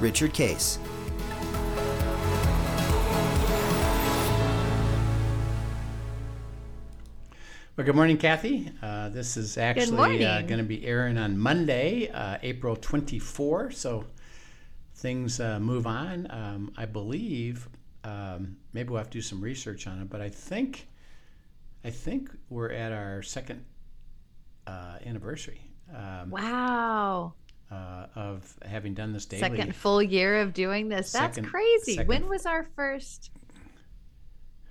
Richard Case. Well, good morning, Kathy. Uh, this is actually uh, going to be airing on Monday, uh, April 24. So things uh, move on. Um, I believe um, maybe we'll have to do some research on it, but I think I think we're at our second uh, anniversary um, Wow. Uh, of having done this daily. Second full year of doing this. That's crazy. second- When was our first?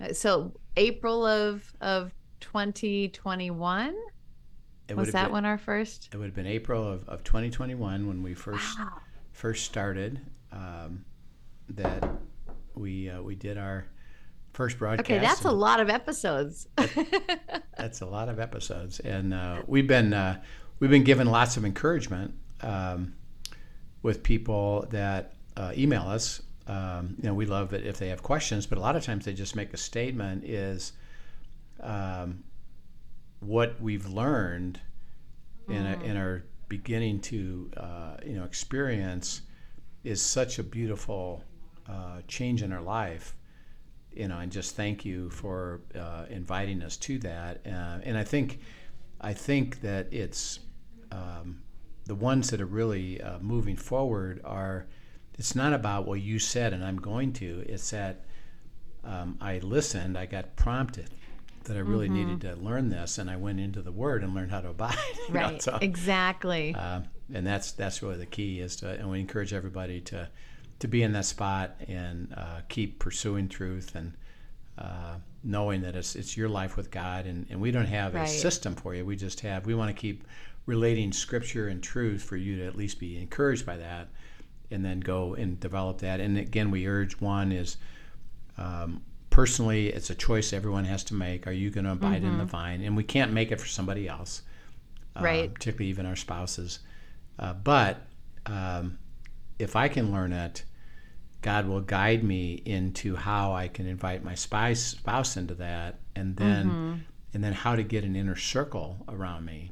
Uh, So April of of 2021 It was that been- when our first? It would have been April of, of 2021 when we first Wow. first started. Um, that we uh, we did our first broadcast. Okay, that's a lot of episodes. That's a lot of episodes, and uh, we've been uh, we've been given lots of encouragement um, with people that uh, email us. Um, you know, we love it if they have questions, but a lot of times they just make a statement. Is um, what we've learned in, a, in our beginning to uh, you know experience is such a beautiful uh, change in our life you know and just thank you for uh, inviting us to that uh, and I think I think that it's um, the ones that are really uh, moving forward are it's not about what you said and I'm going to it's that um, I listened I got prompted that I really needed to learn this and I went into the word and learned how to abide you know, right. so- Exactly. uh, and that's that's really the key is to and we encourage everybody to to be in that spot and uh, keep pursuing truth and uh, knowing that it's it's your life with God and, and we don't have a system for you we just have we want to keep relating scripture and truth for you to at least be encouraged by that and then go and develop that. And again we urge one is um, personally it's a choice everyone has to make. Are you going to abide in the vine? And we can't make it for somebody else uh, Right. particularly even our spouses. Uh, but um, if I can learn it, God will guide me into how I can invite my spouse, spouse into that, and then and then how to get an inner circle around me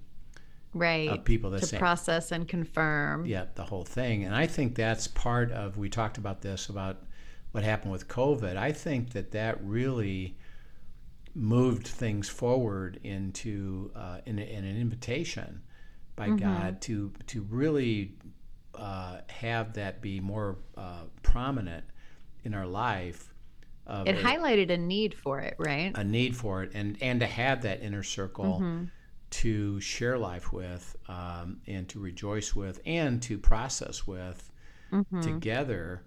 right. of people that to say, process and confirm. yeah, the whole thing. And I think that's part of. We talked about this about what happened with COVID. I think that that really moved things forward into uh, in, in an invitation by God to to really uh, have that be more uh, prominent in our life. Of It a- highlighted a need for it, right? a need for it and and to have that inner circle to share life with um, and to rejoice with and to process with together.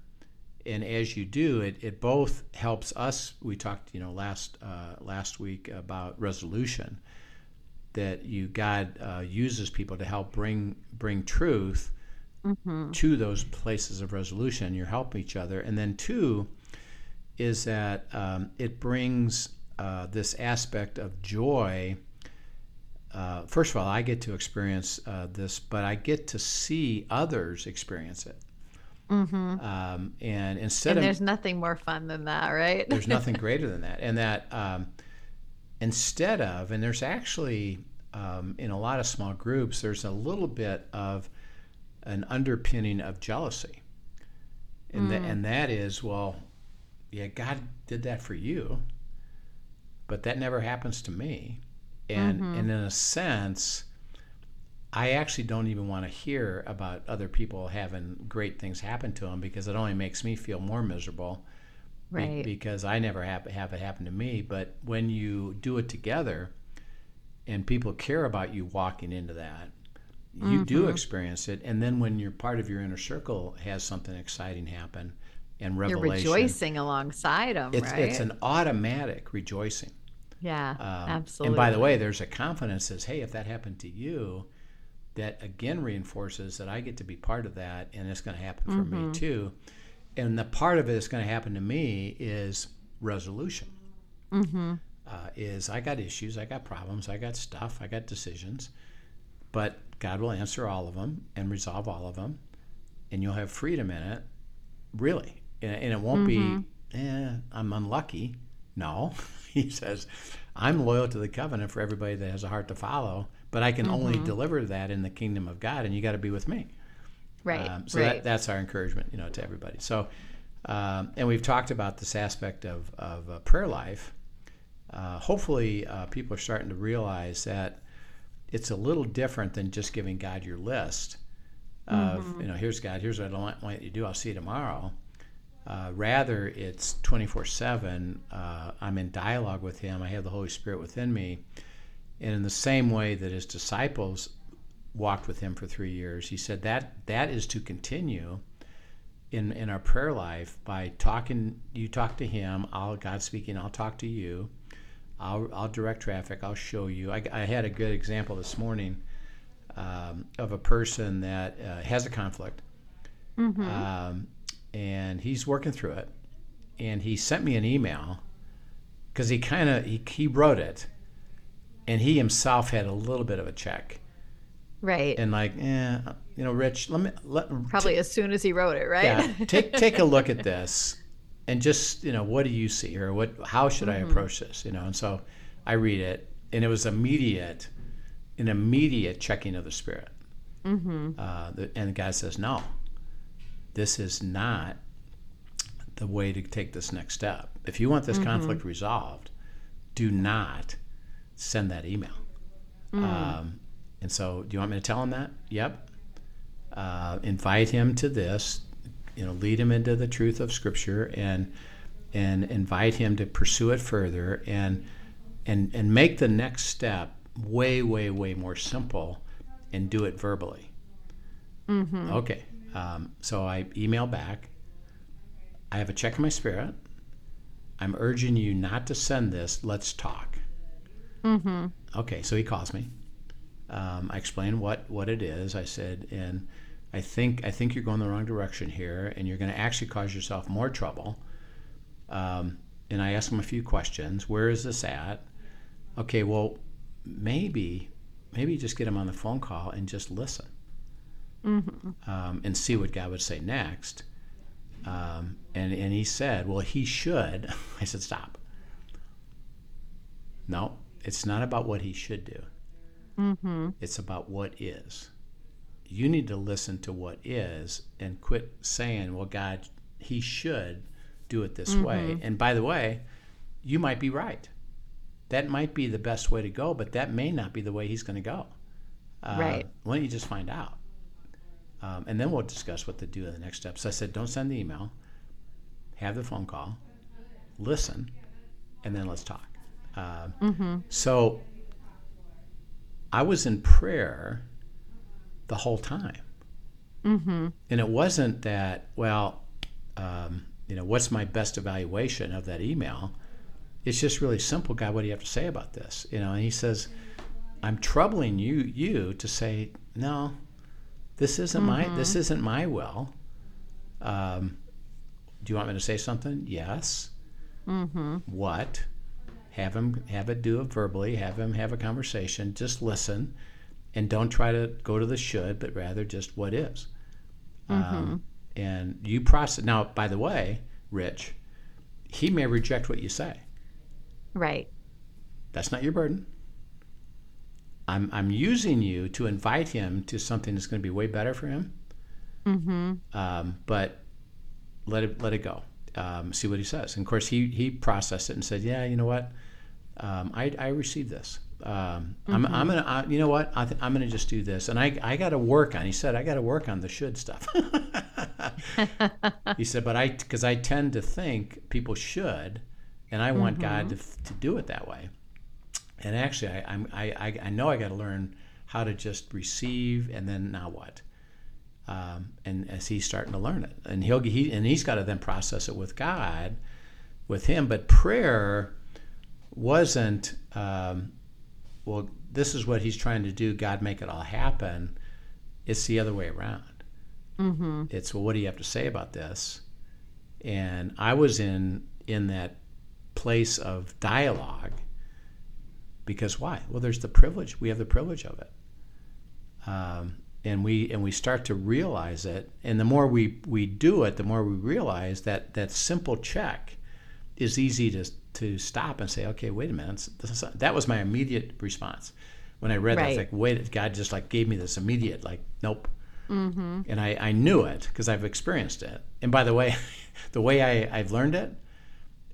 And as you do it it both helps us we talked you know last uh, last week about resolution that you God uh, uses people to help bring bring truth to those places of resolution. You help each other. And then two is that um, it brings uh, this aspect of joy. Uh, first of all, I get to experience uh, this, but I get to see others experience it. Um, and instead And of there's nothing more fun than that, right? there's nothing greater than that. And that um, instead of, and there's actually um, in a lot of small groups, there's a little bit of an underpinning of jealousy. And, tha- and that is, well, yeah, God did that for you, but that never happens to me. And, and in a sense, I actually don't even want to hear about other people having great things happen to them because it only makes me feel more miserable be- right. because I never have, have it happen to me. But when you do it together and people care about you walking into that, you do Mm-hmm. experience it. And then when you're part of your inner circle has something exciting happen and You're rejoicing alongside them, it's, right? it's an automatic rejoicing. Yeah, Um, absolutely. And by the way, there's a confidence that says, hey, if that happened to you, that again reinforces that I get to be part of that and it's going to happen for Mm-hmm. me too. and the part of it that's going to happen to me is resolution. Mm-hmm. Uh, is I got issues, I got problems, I got stuff, I got decisions, but God will answer all of them and resolve all of them, and you'll have freedom in it, really. And, and it won't Mm-hmm. be, eh, I'm unlucky. No, he says, I'm loyal to the covenant for everybody that has a heart to follow, but I can only Mm-hmm. deliver that in the kingdom of God, and you got to be with me. Right. Um, so right. that, that's our encouragement, you know, to everybody. So, um, and we've talked about this aspect of, of uh, prayer life. Uh, hopefully, uh, people are starting to realize that it's a little different than just giving God your list of, Mm-hmm. you know, here's God, here's what I want, want you to do, I'll see you tomorrow. Uh, rather, it's 24 7. Uh, I'm in dialogue with Him, I have the Holy Spirit within me. And in the same way that His disciples walked with him for three years. He said that that is to continue in in our prayer life by talking. You talk to him. I'll God speaking. I'll talk to you. I'll I'll direct traffic. I'll show you. I, I had a good example this morning um, of a person that uh, has a conflict, um, and he's working through it. And he sent me an email because he kind of he, he wrote it, and he himself had a little bit of a check right. and like, eh, you know, Rich, let me let Probably as soon as he wrote it, right? yeah, take take a look at this, and just you know, what do you see, here? what? How should I approach this? You know, and so I read it, and it was immediate, an immediate checking of the spirit. Mm-hmm. Uh, the, and God says, no, this is not the way to take this next step. If you want this conflict resolved, do not send that email. Um, and so, do you want me to tell him that? Yep. Uh, invite him to this. You know, lead him into the truth of Scripture, and and invite him to pursue it further, and and and make the next step way, way, way more simple, and do it verbally. Mm-hmm. Okay. Um, so I email back. I have a check in my spirit. I'm urging you not to send this. Let's talk. Mm-hmm. Okay. So he calls me. Um, I explain what, what it is. I said, and I think I think you're going the wrong direction here, and you're going to actually cause yourself more trouble. Um, and I asked him a few questions. Where is this at? Okay, well, maybe maybe just get him on the phone call and just listen, um, and see what God would say next. Um, and and he said, well, he should. I said, stop. No, it's not about what he should do. It's about what is. You need to listen to what is and quit saying, well, God, He should do it this way. And by the way, you might be right. That might be the best way to go, but that may not be the way He's going to go. Uh, Right. Why don't you just find out? Um, and then we'll discuss what to do in the next steps. I said, don't send the email, have the phone call, listen, and then let's talk. Uh, So I was in prayer the whole time. Mm-hmm. And it wasn't that, well, um, you know, what's my best evaluation of that email? It's just really simple, God, what do you have to say about this? You know, and he says, I'm troubling you you to say, no, this isn't my this isn't my will. Um, do you want me to say something? Yes. Mm-hmm. What? Have him have it do it verbally. Have him have a conversation. Just listen, and don't try to go to the should, but rather just what is. Um, and you process. Now, by the way, Rich, he may reject what you say. Right. That's not your burden. I'm I'm using you to invite him to something that's going to be way better for him. Mm-hmm. Um, but let it let it go. Um, see what he says. And of course, he he processed it and said, "Yeah, you know what? Um, I I received this. Um, I'm I'm gonna I, you know what? I th- I'm gonna just do this. And I I got to work on. He said I got to work on the should stuff. he said, but I because I tend to think people should, and I want God to to do it that way. And actually, I, I'm, I, I, know I got to learn how to just receive and then now what. Um, and as he's starting to learn it, and he'll he and he's got to then process it with God, with him. But prayer wasn't um, well. This is what he's trying to do. God make it all happen. It's the other way around. Mm-hmm. It's well, what do you have to say about this? and I was in in that place of dialogue because why? Well, there's the privilege. We have the privilege of it, um, and we and we start to realize it. And the more we we do it, the more we realize that that simple check is easy to to stop and say, okay, wait a minute. Is, that was my immediate response when I read right. that. Like, wait, God just like gave me this immediate like, nope. Mm-hmm. And I, I knew it because I've experienced it. And by the way, the way I, I've learned it,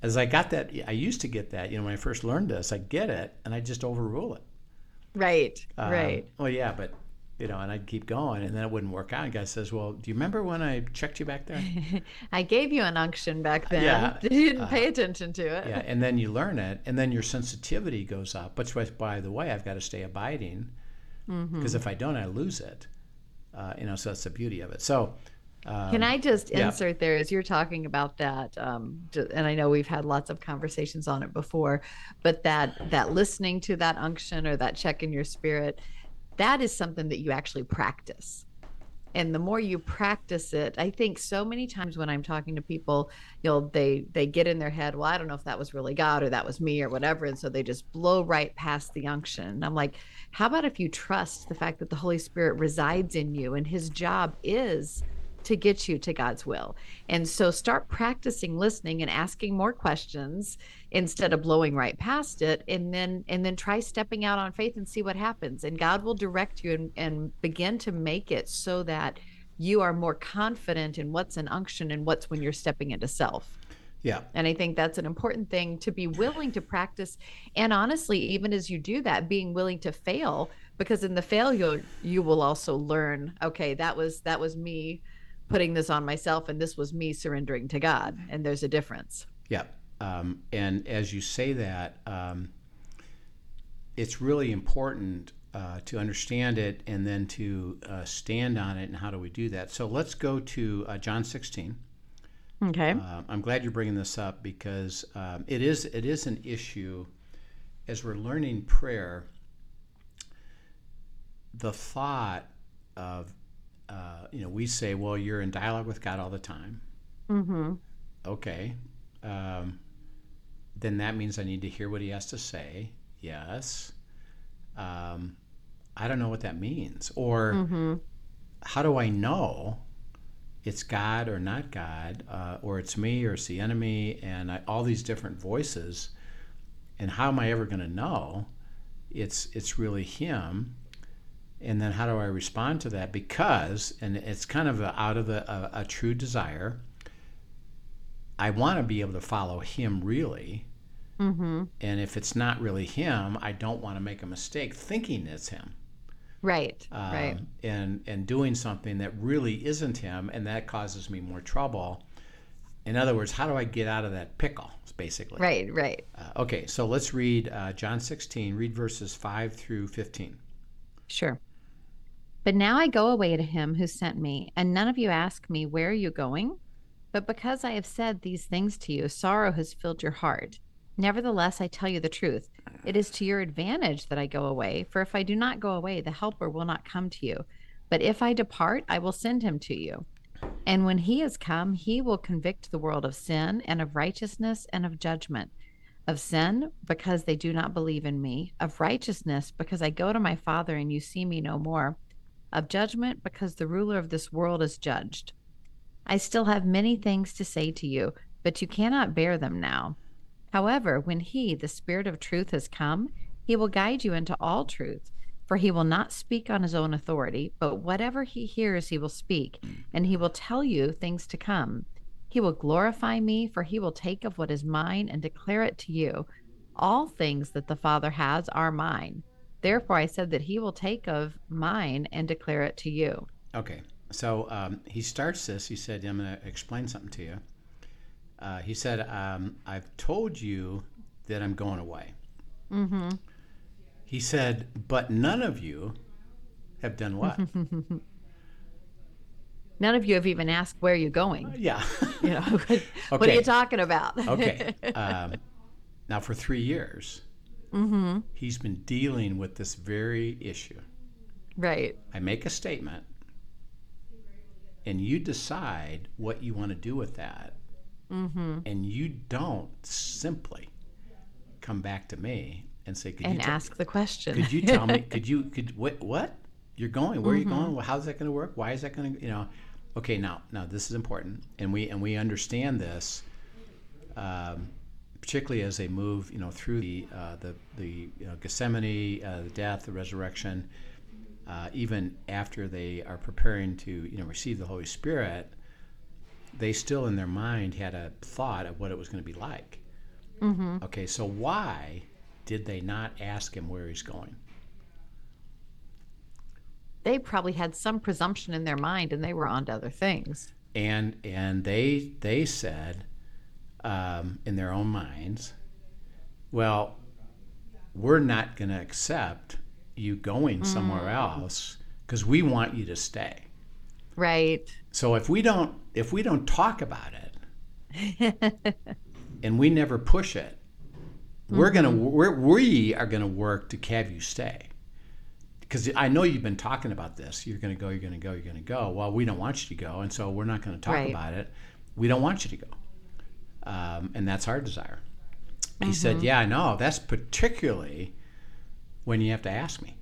as I got that, I used to get that. You know, when I first learned this, I get it and I just overrule it. Right. Um, right. Well, yeah, but you know, and I'd keep going, and then it wouldn't work out. And guy says, "Well, do you remember when I checked you back there? I gave you an unction back then. Yeah, you didn't uh, pay attention to it. Yeah, and then you learn it, and then your sensitivity goes up. Which, by the way, I've got to stay abiding, because mm-hmm. if I don't, I lose it. Uh, you know, so that's the beauty of it. So. Um, Can I just insert yeah. there as you're talking about that, um, and I know we've had lots of conversations on it before, but that that listening to that unction or that check in your spirit, that is something that you actually practice and the more you practice it i think so many times when i'm talking to people you know they they get in their head well i don't know if that was really god or that was me or whatever and so they just blow right past the unction and i'm like how about if you trust the fact that the holy spirit resides in you and his job is to get you to God's will. And so start practicing listening and asking more questions instead of blowing right past it and then and then try stepping out on faith and see what happens. And God will direct you and, and begin to make it so that you are more confident in what's an unction and what's when you're stepping into self. Yeah. And I think that's an important thing to be willing to practice. And honestly, even as you do that, being willing to fail, because in the failure, you will also learn, okay, that was that was me putting this on myself and this was me surrendering to God. And there's a difference. Yeah. Um, and as you say that, um, it's really important uh, to understand it and then to uh, stand on it. And how do we do that? So let's go to uh, John 16. Okay. Uh, I'm glad you're bringing this up because um, it is it is an issue as we're learning prayer. The thought of uh, you know, we say, well, you're in dialogue with God all the time. Mm-hmm. Okay. Um, then that means I need to hear what he has to say. Yes. Um, I don't know what that means. Or mm-hmm. how do I know it's God or not God, uh, or it's me or it's the enemy, and I, all these different voices? And how am I ever going to know it's it's really Him? And then how do I respond to that? Because, and it's kind of a, out of a, a, a true desire, I want to be able to follow him really. Mm-hmm. And if it's not really him, I don't want to make a mistake thinking it's him. Right. Um, right. And and doing something that really isn't him, and that causes me more trouble. In other words, how do I get out of that pickle? Basically. Right. Right. Uh, okay. So let's read uh, John 16. Read verses five through 15. Sure. But now I go away to him who sent me, and none of you ask me, Where are you going? But because I have said these things to you, sorrow has filled your heart. Nevertheless, I tell you the truth. It is to your advantage that I go away, for if I do not go away, the Helper will not come to you. But if I depart, I will send him to you. And when he has come, he will convict the world of sin and of righteousness and of judgment of sin because they do not believe in me, of righteousness because I go to my Father and you see me no more, of judgment because the ruler of this world is judged. I still have many things to say to you, but you cannot bear them now. However, when he, the Spirit of truth, has come, he will guide you into all truth. For he will not speak on his own authority, but whatever he hears, he will speak, and he will tell you things to come. He will glorify me, for he will take of what is mine and declare it to you. All things that the Father has are mine. Therefore, I said that he will take of mine and declare it to you. Okay. So um, he starts this. He said, I'm going to explain something to you. Uh, he said, um, I've told you that I'm going away. Mm-hmm. He said, but none of you have done what? None of you have even asked where you're going. Uh, yeah. you know, what, okay. what, are you talking about? okay. Um, now, for three years, mm-hmm. he's been dealing with this very issue. Right. I make a statement, and you decide what you want to do with that. Mm-hmm. and you don't simply come back to me and say, could And you tell- ask the question. could you tell me could you could what what you're going. Where are you Mm-hmm. going well, how's that going to work? Why is that going to you know okay now now this is important and we and we understand this um, particularly as they move you know through the uh, the the you know, Gethsemane uh, the death the resurrection uh, even after they are preparing to you know receive the Holy Spirit they still in their mind had a thought of what it was going to be like. Mm-hmm. okay so why did they not ask him where he's going they probably had some presumption in their mind and they were on to other things. and and they they said um, in their own minds, well, we're not going to accept you going somewhere else because we want you to stay. Right. So if we don't if we don't talk about it and we never push it, we're gonna we're, we are gonna work to have you stay. Because I know you've been talking about this. You're gonna go. You're gonna go. You're gonna go. Well, we don't want you to go, and so we're not gonna talk Right. about it. We don't want you to go, um, and that's our desire. He said, "Yeah, I know. That's particularly when you have to ask me."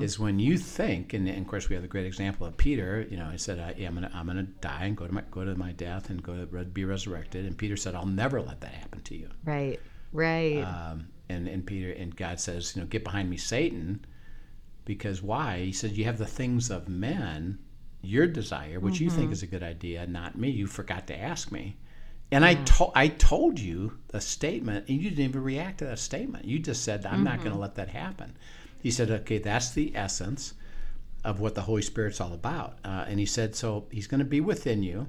is when you think, and, and of course we have the great example of Peter. You know, he said, I, "I'm gonna, I'm gonna die and go to my, go to my death and go to be resurrected." And Peter said, "I'll never let that happen to you." Right. Right. Um, and and Peter and God says, "You know, get behind me, Satan," because why? He said, "You have the things of men, your desire, which you think is a good idea, not me. You forgot to ask me." And I told I told you the statement, and you didn't even react to that statement. You just said, "I'm not going to let that happen." He said, "Okay, that's the essence of what the Holy Spirit's all about." Uh, and he said, "So He's going to be within you.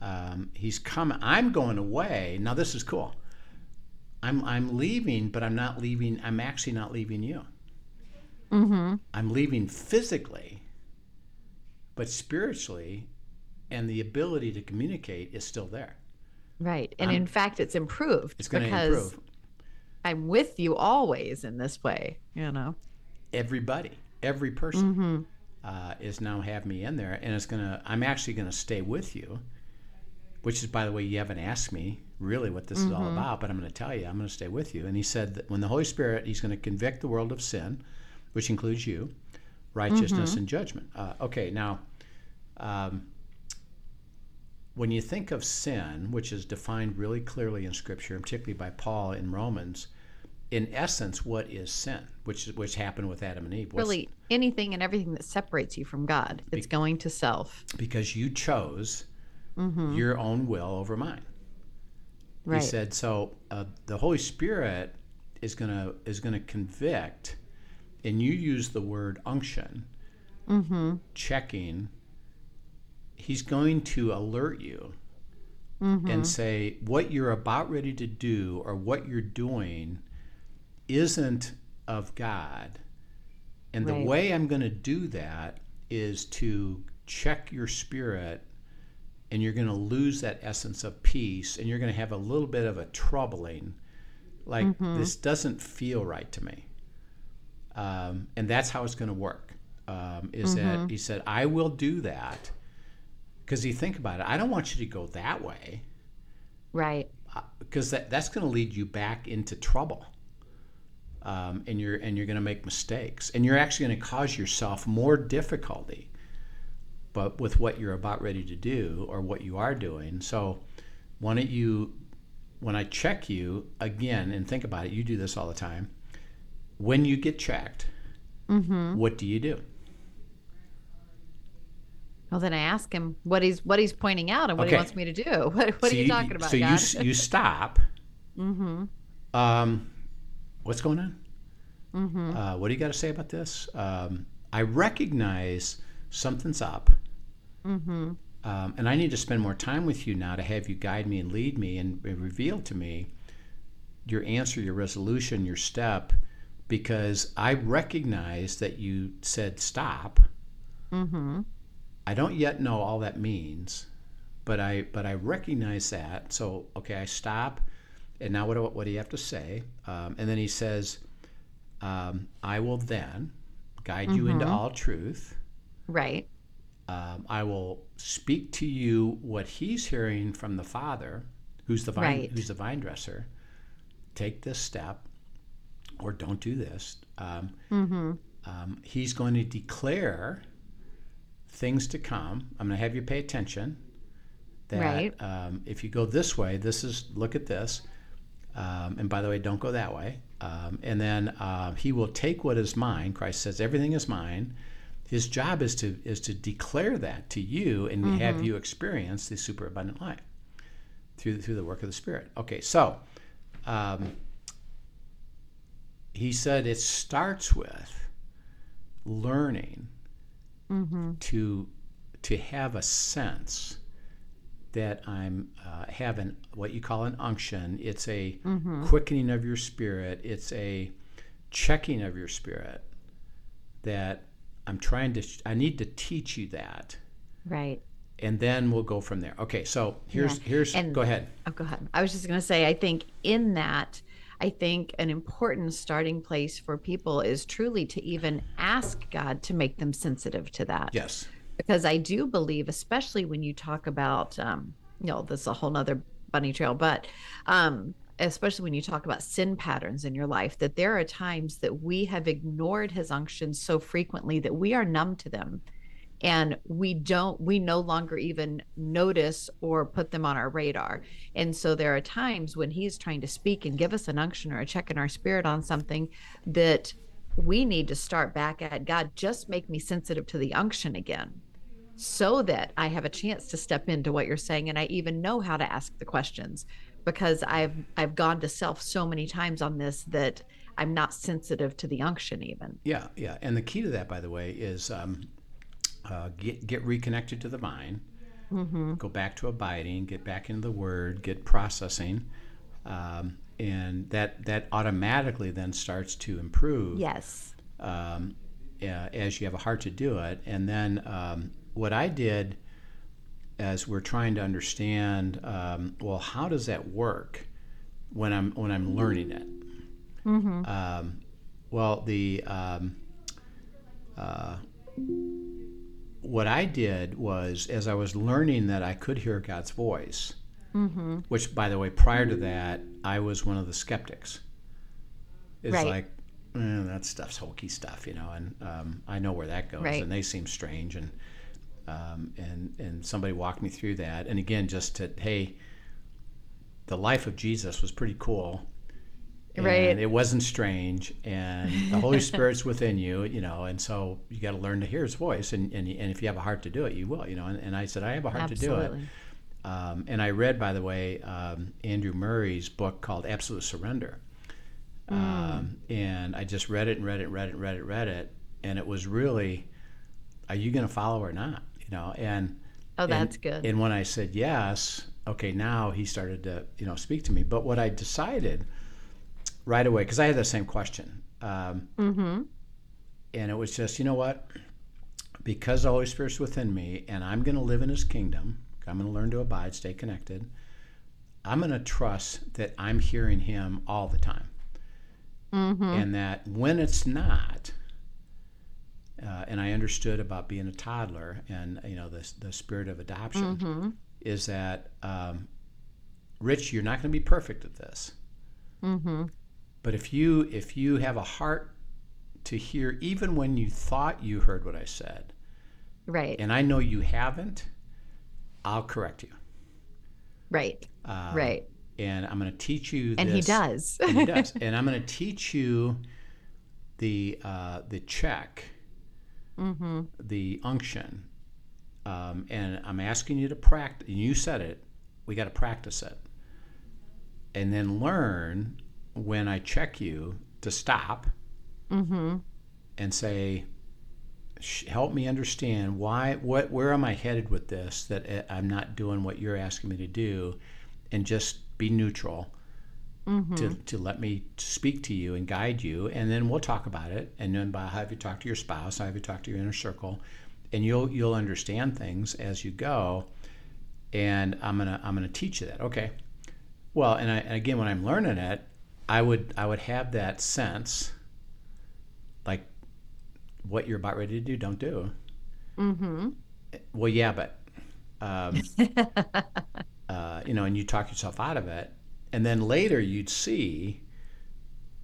Um, he's coming. I'm going away. Now this is cool. I'm I'm leaving, but I'm not leaving. I'm actually not leaving you. Mm-hmm. I'm leaving physically, but spiritually, and the ability to communicate is still there. Right. And I'm- in fact, it's improved It's going to because improve I'm with you always in this way, you know? everybody. Every person Mm-hmm. uh, is now have me in there, and it's gonna. I'm actually going to stay with you. Which is, by the way, you haven't asked me really what this is all Mm-hmm. about, but I'm going to tell you. I'm going to stay with you. And he said that when the Holy Spirit, he's going to convict the world of sin, which includes you, righteousness, Mm-hmm. and judgment. Uh, okay, now, um, when you think of sin, which is defined really clearly in Scripture, and particularly by Paul in Romans, in essence, what is sin? Which which happened with Adam and Eve? What's- Really, anything and everything that separates you from God, it's going to self. because you chose Mm-hmm. your own will over mine. Right. He said, so uh, the Holy Spirit is gonna is gonna convict, and you use the word unction, mm-hmm. checking. He's going to alert you Mm-hmm. and say what you're about ready to do or what you're doing isn't of God. And the way I'm going to do that is to check your spirit and you're going to lose that essence of peace and you're going to have a little bit of a troubling like Mm-hmm. this doesn't feel right to me um, and that's how it's going to work um, is Mm-hmm. that he said i will do that because you think about it i don't want you to go that way Right. because that, that's going to lead you back into trouble um, and you're and you're going to make mistakes and you're actually going to cause yourself more difficulty but with what you're about ready to do or what you are doing so why don't you when i check you again and think about it you do this all the time when you get checked Mm-hmm. what do you do Well, then I ask him what he's what he's pointing out and what Okay. he wants me to do. What, what So are you, talking about, so you God? s- you stop mm-hmm. Um, what's going on? Mm-hmm. Uh, what do you got to say about this? Um, I recognize something's up, Mm-hmm. um, and I need to spend more time with you now to have you guide me and lead me and, and reveal to me your answer, your resolution, your step, because I recognize that you said stop. Mm-hmm. I don't yet know all that means, but I but I recognize that. So okay, I stop, and now what do, what do you have to say? Um, and then he says, um, "I will then guide you into all truth." Right. um, I will speak to you what he's hearing from the Father, who's the vine, Right. who's the vine dresser. Take this step, or don't do this. Um, Mm-hmm. um, he's going to declare things to come. I'm going to have you pay attention. That Right. um, if you go this way, this is look at this. Um, and by the way, don't go that way. Um, and then uh, he will take what is mine. Christ says, "Everything is mine." His job is to is to declare that to you and have you experience the superabundant life through through the work of the Spirit. Okay, so um, he said it starts with learning Mm-hmm. to to have a sense that I'm uh, having what you call an unction. It's a Mm-hmm. quickening of your spirit. It's a checking of your spirit. That I'm trying to. I need to teach you that, Right. and then we'll go from there. Okay. So here's Yeah. here's. And- go ahead. Oh, go ahead. I was just going to say, I think in that, I think an important starting place for people is truly to even ask God to make them sensitive to that. Yes. Because I do believe, especially when you talk about, um, you know, this is a whole nother bunny trail, but um, especially when you talk about sin patterns in your life, that there are times that we have ignored his unctions so frequently that we are numb to them and we don't we no longer even notice or put them on our radar and so there are times when he's trying to speak and give us an unction or a check in our spirit on something that we need to start back at god just make me sensitive to the unction again so that i have a chance to step into what you're saying and i even know how to ask the questions because i've i've gone to self so many times on this that i'm not sensitive to the unction even Yeah. Yeah. And the key to that, by the way, is um, uh, get get reconnected to the vine. mm-hmm. go back to abiding, get back into the Word, get processing, um, and that that automatically then starts to improve yes um, uh, as you have a heart to do it. And then um, what I did, as we're trying to understand, um, well, how does that work when I'm when I'm learning it? mm-hmm. Um, well, the um, uh, what I did was, as I was learning that I could hear God's voice, Mm-hmm. which, by the way, prior to that, I was one of the skeptics. It's Right. like, eh, that stuff's hokey stuff, you know, and um, I know where that goes, Right. and they seem strange, and um, and and somebody walked me through that, and again, just to hey, the life of Jesus was pretty cool, and Right. it wasn't strange, and the Holy Spirit's within you, you know, and so you got to learn to hear His voice, and, and and if you have a heart to do it, you will, you know, and, and I said I have a heart to do it. Absolutely. Um, and I read, by the way, um, Andrew Murray's book called Absolute Surrender. Um, and I just read it and read it and read it and read it and read it. And it was really, are you going to follow or not? You know, and Oh, and- that's good. And when I said yes, okay, now he started to, you know, speak to me. But what I decided right away, because I had the same question, um, mm-hmm. and it was just, you know what? Because the Holy Spirit's within me and I'm going to live in His kingdom, I'm going to learn to abide, stay connected. I'm going to trust that I'm hearing Him all the time. Mm-hmm. And that when it's not, uh, and I understood about being a toddler and, you know, the, the spirit of adoption Mm-hmm. is that, um, Rich, you're not going to be perfect at this. Mm-hmm. But if you if you have a heart to hear, even when you thought you heard what I said, Right. and I know you haven't, I'll correct you. right. Um, right. And I'm going to teach you. And he does. and he does. And I'm going to teach you the uh, the check, mm-hmm. the unction, um, and I'm asking you to practice. And you said it. We got to practice it, and then learn when I check you to stop Mm-hmm. and say, "Help me understand why. What? Where am I headed with this? That uh, I'm not doing what you're asking me to do, and just be neutral." Mm-hmm. to, to let me speak to you and guide you and then we'll talk about it and then by have you talk to your spouse I have you talk to your inner circle and you'll you'll understand things as you go and i'm gonna i'm gonna teach you that okay well and, I, and again when i'm learning it i would i would have that sense like what you're about ready to do don't do Mm-hmm. well, yeah, but, um, uh, you know, and you talk yourself out of it. And then later you'd see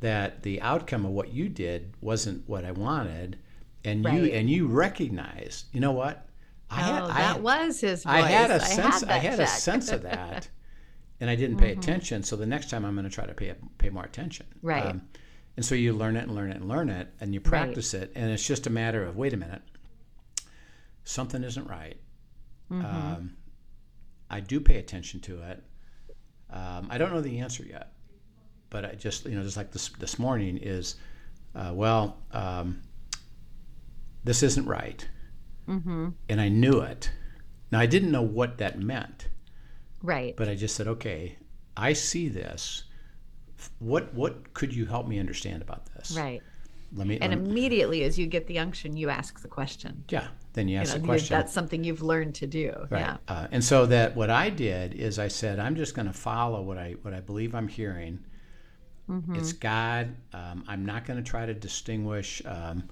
that the outcome of what you did wasn't what I wanted. And you, and you recognized, you know what? I oh, that was his voice. I had a sense. that I had a sense of that, and I didn't pay attention. So the next time, I'm going to try to pay pay more attention. Um, Right. and so you learn it and learn it and learn it, and you practice it, and it's just a matter of wait a minute, something isn't right. Mm-hmm. Um, I do pay attention to it. Um, I don't know the answer yet, but I just you know just like this this morning is, uh, well, um, this isn't right Mm-hmm. and I knew it. Now I didn't know what that meant, Right. but I just said, "Okay, I see this. What what could you help me understand about this?" right. Let me. And let me- immediately, as you get the unction, you ask the question. yeah. Then you You ask know, the question. That's something you've learned to do. Right. Yeah. Uh, and so that what I did is I said, I'm just going to follow what I what I believe I'm hearing. Mm-hmm. It's God. Um, I'm not going to try to distinguish. Um,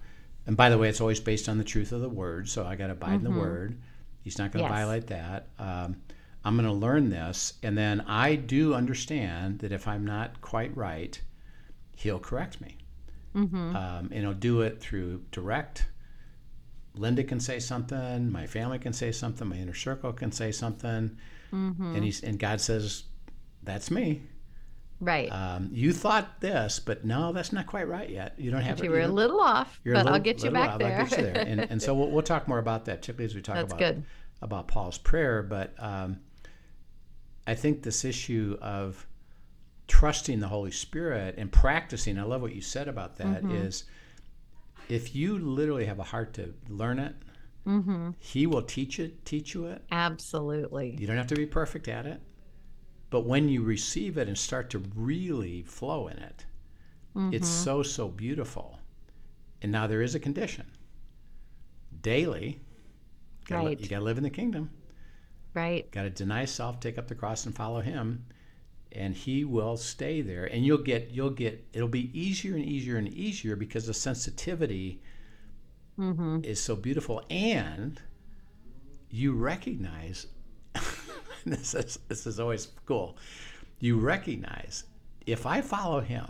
and by the way, it's always based on the truth of the word. So I got to abide in the word. He's not going to Mm-hmm. Yes. violate that. Um, I'm going to learn this, and then I do understand that if I'm not quite right, He'll correct me. Mm-hmm. Um, and He'll do it through direct. Linda can say something, my family can say something, my inner circle can say something, Mm-hmm. and he's and God says, "That's me. Right. Um, you thought this, but no, that's not quite right yet. You don't have But it. you were a little off, but I'll get you back off. there. I'll get you there. And, and so we'll, we'll talk more about that, particularly as we talk That's about good. about Paul's prayer. But um, I think this issue of trusting the Holy Spirit and practicing. I love what you said about that. Is Mm-hmm. if you literally have a heart to learn it, mm-hmm. He will teach it, teach you it. Absolutely. You don't have to be perfect at it. But when you receive it and start to really flow in it, it's Mm-hmm. so, so beautiful. And now there is a condition. Daily, gotta li- you got to live in the kingdom. Right. Got to deny self, take up the cross, and follow Him, and He will stay there. And you'll get, you'll get. It'll be easier and easier and easier because the sensitivity Mm-hmm. is so beautiful, and you recognize. this is this is always cool. You recognize if I follow Him,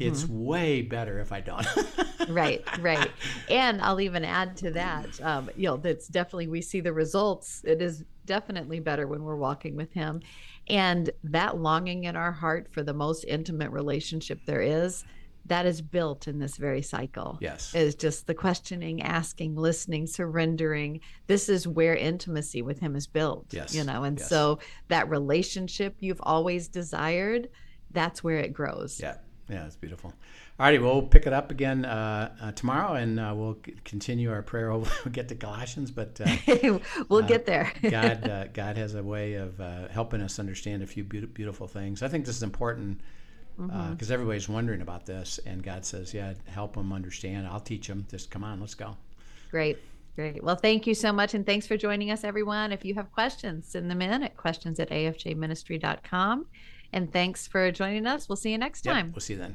it's Mm-hmm. way better if I don't. right right and i'll even add to that um, you know that's definitely we see the results it is definitely better when we're walking with him. And that longing in our heart for the most intimate relationship there is that is built in this very cycle. Yes. is just the questioning asking listening surrendering. This is where intimacy with him is built Yes, you know? And yes. so that relationship you've always desired that's where it grows. Yeah, yeah, it's beautiful. All righty, well, pick it up again uh, uh, tomorrow, and uh, we'll c- continue our prayer. We'll get to Colossians, but uh, we'll get there God, uh, God has a way of uh, helping us understand a few beautiful, beautiful things. I think this is important because Mm-hmm. everybody's wondering about this, and God says, "Yeah, help them understand. I'll teach them. Just come on, let's go." Great. Great. Well, thank you so much. And thanks for joining us, everyone. If you have questions, send them in at questions at afjministry.com. And thanks for joining us. We'll see you next Yep, time. we'll see you then.